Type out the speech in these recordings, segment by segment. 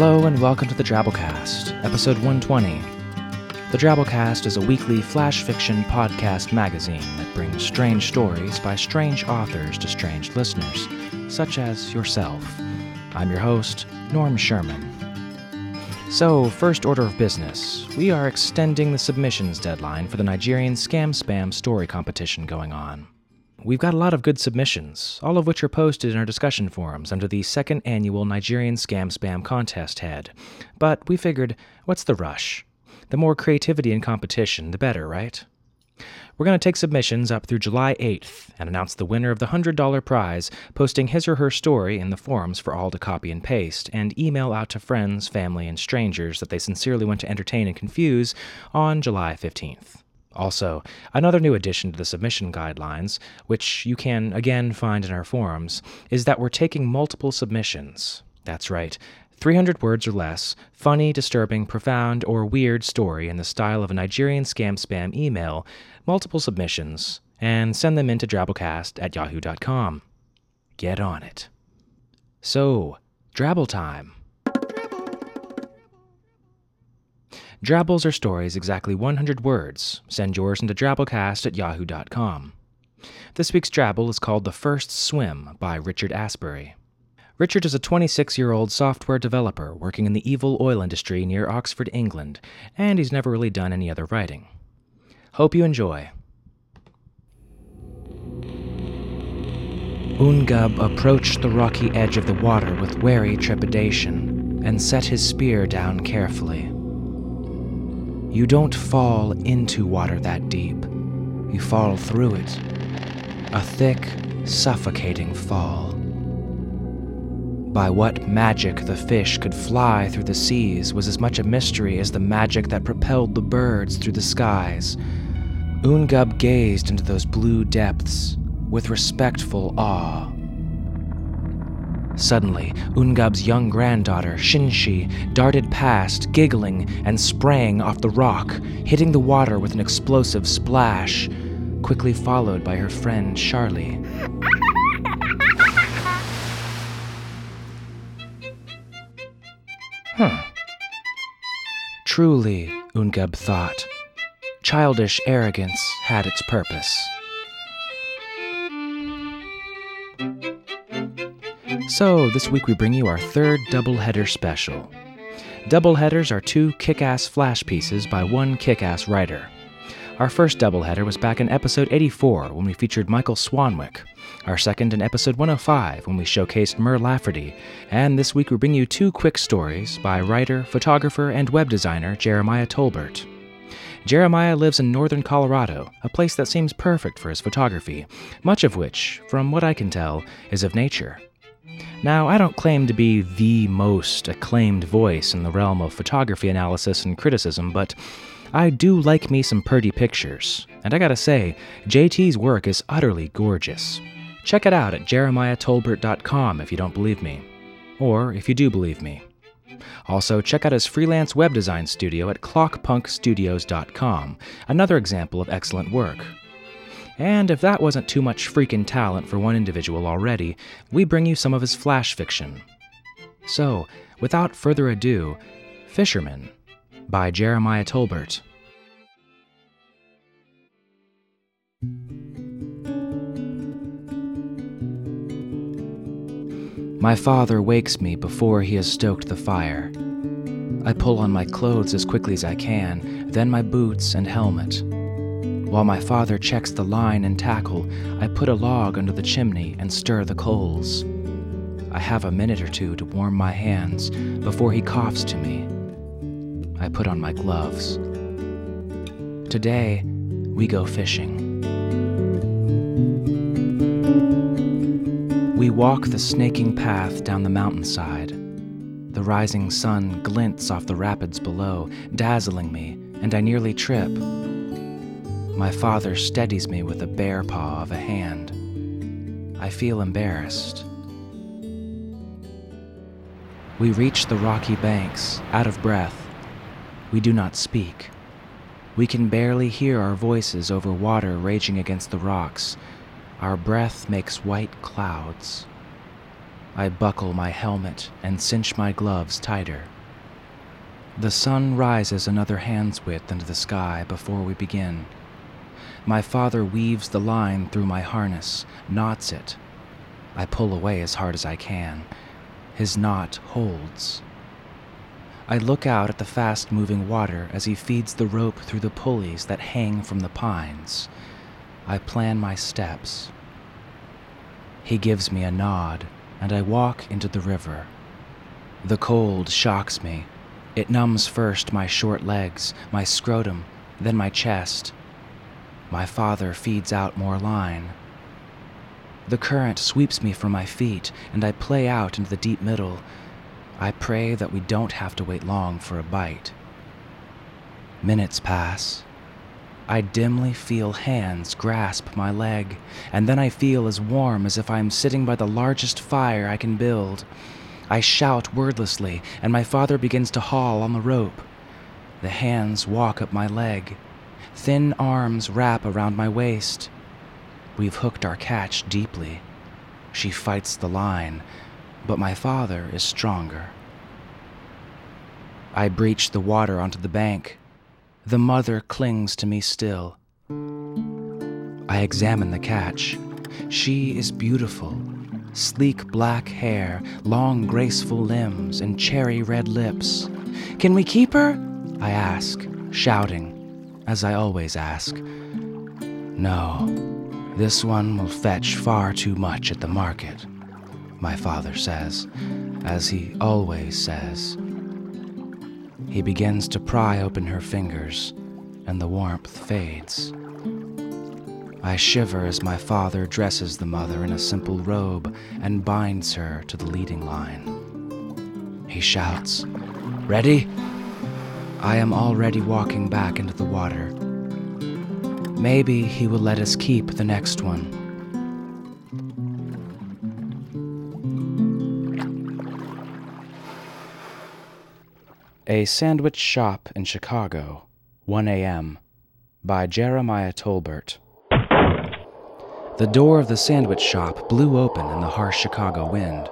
Hello and welcome to the Drabblecast, episode 120. The Drabblecast is a weekly flash fiction podcast magazine that brings strange stories by strange authors to strange listeners, such as yourself. I'm your host, Norm Sherman. So, first order of business, we are extending the submissions deadline for the Nigerian Scam Spam story competition going on. We've got a lot of good submissions, all of which are posted in our discussion forums under the second annual Nigerian Scam Spam contest head. But we figured, what's the rush? The more creativity and competition, the better, right? We're going to take submissions up through July 8th and announce the winner of the $100 prize, posting his or her story in the forums for all to copy and paste, and email out to friends, family, and strangers that they sincerely want to entertain and confuse on July 15th. Also, another new addition to the submission guidelines, which you can again find in our forums, is that we're taking multiple submissions. That's right. 300 words or less, funny, disturbing, profound, or weird story in the style of a Nigerian scam spam email, multiple submissions, and send them in to drabblecast at yahoo.com. Get on it. So, Drabble time. Drabbles are stories exactly 100 words. Send yours into drabblecast at yahoo.com. This week's Drabble is called The First Swim by Richard Asbury. Richard is a 26 year old software developer working in the evil oil industry near Oxford, England, and he's never really done any other writing. Hope you enjoy. Ungub approached the rocky edge of the water with wary trepidation and set his spear down carefully. You don't fall into water that deep, you fall through it. A thick, suffocating fall. By what magic the fish could fly through the seas was as much a mystery as the magic that propelled the birds through the skies. Ungub gazed into those blue depths with respectful awe. Suddenly, Ungub's young granddaughter, Shinshi, darted past, giggling and sprang off the rock, hitting the water with an explosive splash, quickly followed by her friend, Charlie. Huh. Truly, Ungub thought, childish arrogance had its purpose. So, this week we bring you our third doubleheader special. Doubleheaders are two kick ass flash pieces by one kick ass writer. Our first doubleheader was back in episode 84 when we featured Michael Swanwick, our second in episode 105 when we showcased Mur Lafferty, and this week we bring you two quick stories by writer, photographer, and web designer Jeremiah Tolbert. Jeremiah lives in northern Colorado, a place that seems perfect for his photography, much of which, from what I can tell, is of nature. Now, I don't claim to be the most acclaimed voice in the realm of photography analysis and criticism, but I do like me some pretty pictures. And I gotta say, JT's work is utterly gorgeous. Check it out at jeremiahtolbert.com if you don't believe me. Or if you do believe me. Also, check out his freelance web design studio at clockpunkstudios.com, another example of excellent work. And if that wasn't too much freaking talent for one individual already, we bring you some of his flash fiction. So, without further ado, Fisherman by Jeremiah Tolbert. My father wakes me before he has stoked the fire. I pull on my clothes as quickly as I can, then my boots and helmet. While my father checks the line and tackle, I put a log under the chimney and stir the coals. I have a minute or two to warm my hands before he coughs to me. I put on my gloves. Today, we go fishing. We walk the snaking path down the mountainside. The rising sun glints off the rapids below, dazzling me, and I nearly trip. My father steadies me with a bare paw of a hand. I feel embarrassed. We reach the rocky banks, out of breath. We do not speak. We can barely hear our voices over water raging against the rocks. Our breath makes white clouds. I buckle my helmet and cinch my gloves tighter. The sun rises another hand's width into the sky before we begin. My father weaves the line through my harness, knots it. I pull away as hard as I can. His knot holds. I look out at the fast moving water as he feeds the rope through the pulleys that hang from the pines. I plan my steps. He gives me a nod, and I walk into the river. The cold shocks me. It numbs first my short legs, my scrotum, then my chest. My father feeds out more line. The current sweeps me from my feet, and I play out into the deep middle. I pray that we don't have to wait long for a bite. Minutes pass. I dimly feel hands grasp my leg, and then I feel as warm as if I am sitting by the largest fire I can build. I shout wordlessly, and my father begins to haul on the rope. The hands walk up my leg. Thin arms wrap around my waist. We've hooked our catch deeply. She fights the line, but my father is stronger. I breach the water onto the bank. The mother clings to me still. I examine the catch. She is beautiful. Sleek black hair, long graceful limbs, and cherry red lips. Can we keep her? I ask, shouting as I always ask. No, this one will fetch far too much at the market, my father says, as he always says. He begins to pry open her fingers, and the warmth fades. I shiver as my father dresses the mother in a simple robe and binds her to the leading line. He shouts, Ready? I am already walking back into the water. Maybe he will let us keep the next one. A Sandwich Shop in Chicago, 1 a.m., by Jeremiah Tolbert. The door of the sandwich shop blew open in the harsh Chicago wind.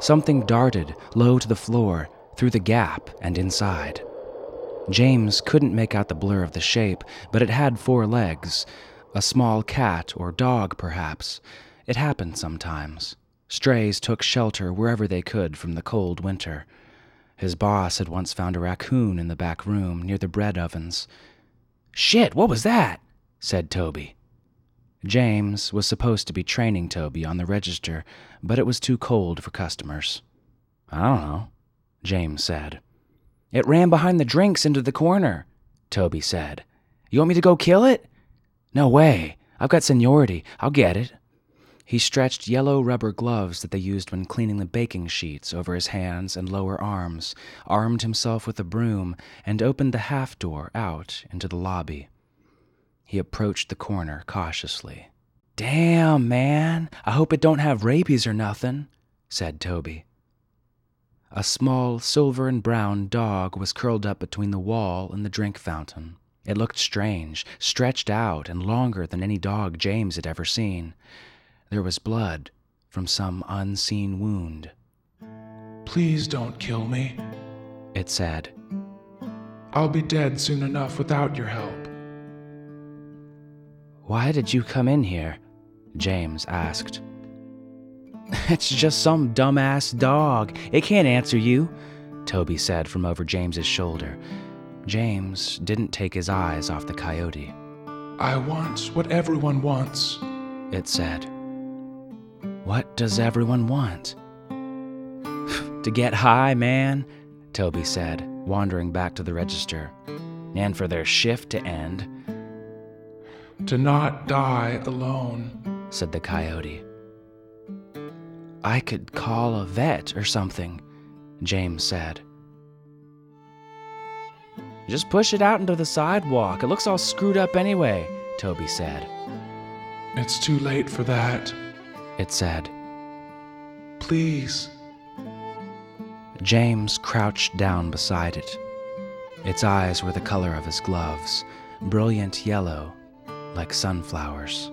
Something darted low to the floor, through the gap, and inside. James couldn't make out the blur of the shape, but it had four legs. A small cat or dog, perhaps. It happened sometimes. Strays took shelter wherever they could from the cold winter. His boss had once found a raccoon in the back room near the bread ovens. Shit, what was that? said Toby. James was supposed to be training Toby on the register, but it was too cold for customers. I don't know, James said. It ran behind the drinks into the corner, Toby said. You want me to go kill it? No way. I've got seniority. I'll get it. He stretched yellow rubber gloves that they used when cleaning the baking sheets over his hands and lower arms, armed himself with a broom, and opened the half door out into the lobby. He approached the corner cautiously. Damn, man. I hope it don't have rabies or nothing, said Toby. A small silver and brown dog was curled up between the wall and the drink fountain. It looked strange, stretched out and longer than any dog James had ever seen. There was blood from some unseen wound. Please don't kill me, it said. I'll be dead soon enough without your help. Why did you come in here? James asked. It's just some dumbass dog. It can't answer you, Toby said from over James's shoulder. James didn't take his eyes off the coyote. I want what everyone wants, it said. What does everyone want? to get high, man, Toby said, wandering back to the register. And for their shift to end. To not die alone, said the coyote. I could call a vet or something, James said. Just push it out into the sidewalk. It looks all screwed up anyway, Toby said. It's too late for that, it said. Please. James crouched down beside it. Its eyes were the color of his gloves, brilliant yellow, like sunflowers.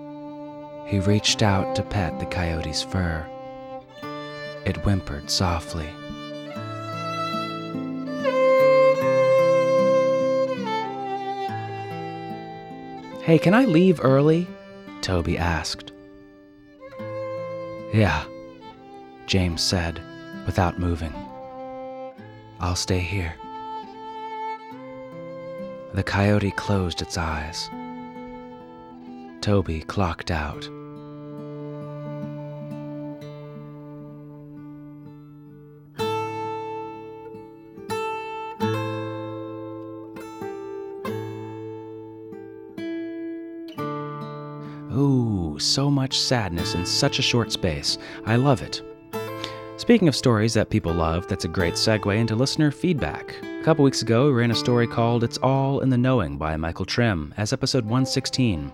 He reached out to pet the coyote's fur. It whimpered softly. Hey, can I leave early? Toby asked. Yeah, James said, without moving. I'll stay here. The coyote closed its eyes. Toby clocked out. So much sadness in such a short space. I love it. Speaking of stories that people love, that's a great segue into listener feedback. A couple weeks ago, we ran a story called It's All in the Knowing by Michael Trim as episode 116.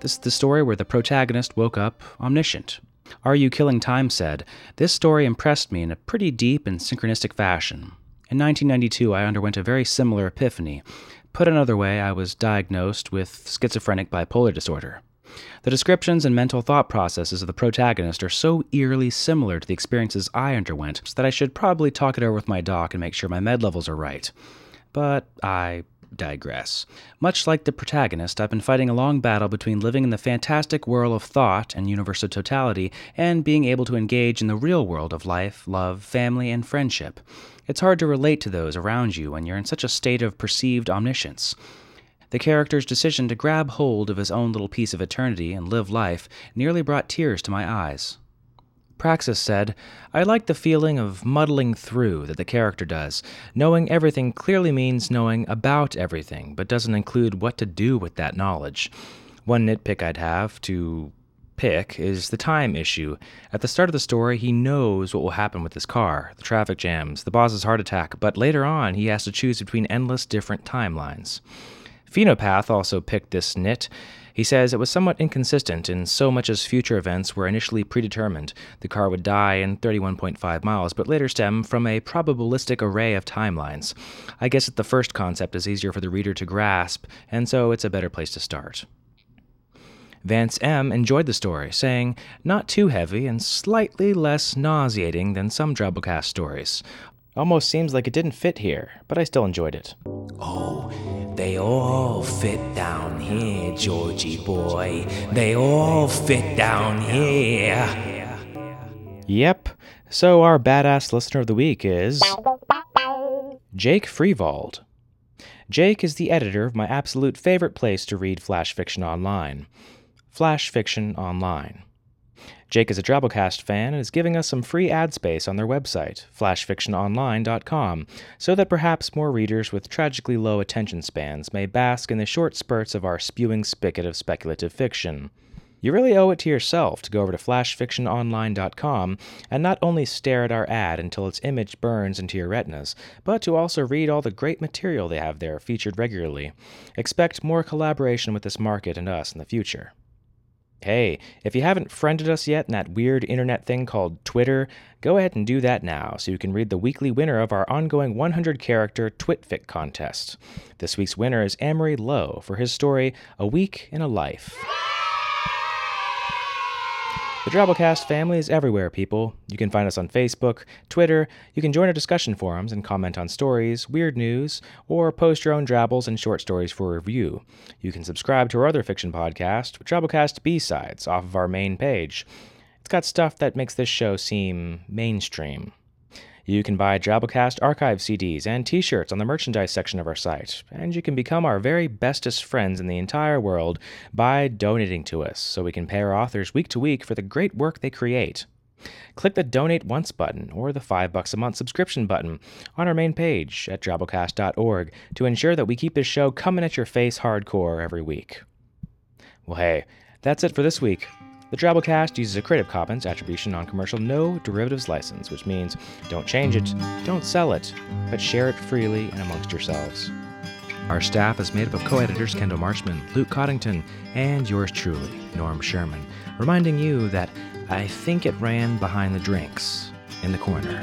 This is the story where the protagonist woke up omniscient. Are You Killing Time said, This story impressed me in a pretty deep and synchronistic fashion. In 1992, I underwent a very similar epiphany. Put another way, I was diagnosed with schizophrenic bipolar disorder. The descriptions and mental thought processes of the protagonist are so eerily similar to the experiences I underwent that I should probably talk it over with my doc and make sure my med levels are right. But I digress. Much like the protagonist, I've been fighting a long battle between living in the fantastic world of thought and universal totality and being able to engage in the real world of life, love, family, and friendship. It's hard to relate to those around you when you're in such a state of perceived omniscience. The character's decision to grab hold of his own little piece of eternity and live life nearly brought tears to my eyes. Praxis said, I like the feeling of muddling through that the character does. Knowing everything clearly means knowing about everything, but doesn't include what to do with that knowledge. One nitpick I'd have to pick is the time issue. At the start of the story, he knows what will happen with his car, the traffic jams, the boss's heart attack, but later on, he has to choose between endless different timelines. Phenopath also picked this nit. He says it was somewhat inconsistent in so much as future events were initially predetermined. The car would die in 31.5 miles, but later stem from a probabilistic array of timelines. I guess that the first concept is easier for the reader to grasp, and so it's a better place to start. Vance M. enjoyed the story, saying, Not too heavy and slightly less nauseating than some Drabblecast stories. Almost seems like it didn't fit here, but I still enjoyed it. Oh, they all fit down here, Georgie boy. They all fit down here. Yep. So our badass listener of the week is Jake Freivald. Jake is the editor of my absolute favorite place to read flash fiction online, Flash Fiction Online. Jake is a Drabblecast fan and is giving us some free ad space on their website, flashfictiononline.com, so that perhaps more readers with tragically low attention spans may bask in the short spurts of our spewing spigot of speculative fiction. You really owe it to yourself to go over to flashfictiononline.com and not only stare at our ad until its image burns into your retinas, but to also read all the great material they have there featured regularly. Expect more collaboration with this market and us in the future. Hey, if you haven't friended us yet in that weird internet thing called Twitter, go ahead and do that now so you can read the weekly winner of our ongoing 100 character Twitfic contest. This week's winner is Amory Lowe for his story, A Week in a Life. The Drabblecast family is everywhere, people. You can find us on Facebook, Twitter, you can join our discussion forums and comment on stories, weird news, or post your own Drabbles and short stories for review. You can subscribe to our other fiction podcast, Drabblecast B-Sides, off of our main page. It's got stuff that makes this show seem mainstream. You can buy Drabblecast archive CDs and t shirts on the merchandise section of our site, and you can become our very bestest friends in the entire world by donating to us so we can pay our authors week to week for the great work they create. Click the Donate Once button or the 5 bucks a month subscription button on our main page at drabblecast.org to ensure that we keep this show coming at your face hardcore every week. Well, hey, that's it for this week. The Drabblecast uses a Creative Commons Attribution Non Commercial No Derivatives license, which means don't change it, don't sell it, but share it freely and amongst yourselves. Our staff is made up of co editors Kendall Marshman, Luke Coddington, and yours truly, Norm Sherman, reminding you that I think it ran behind the drinks in the corner.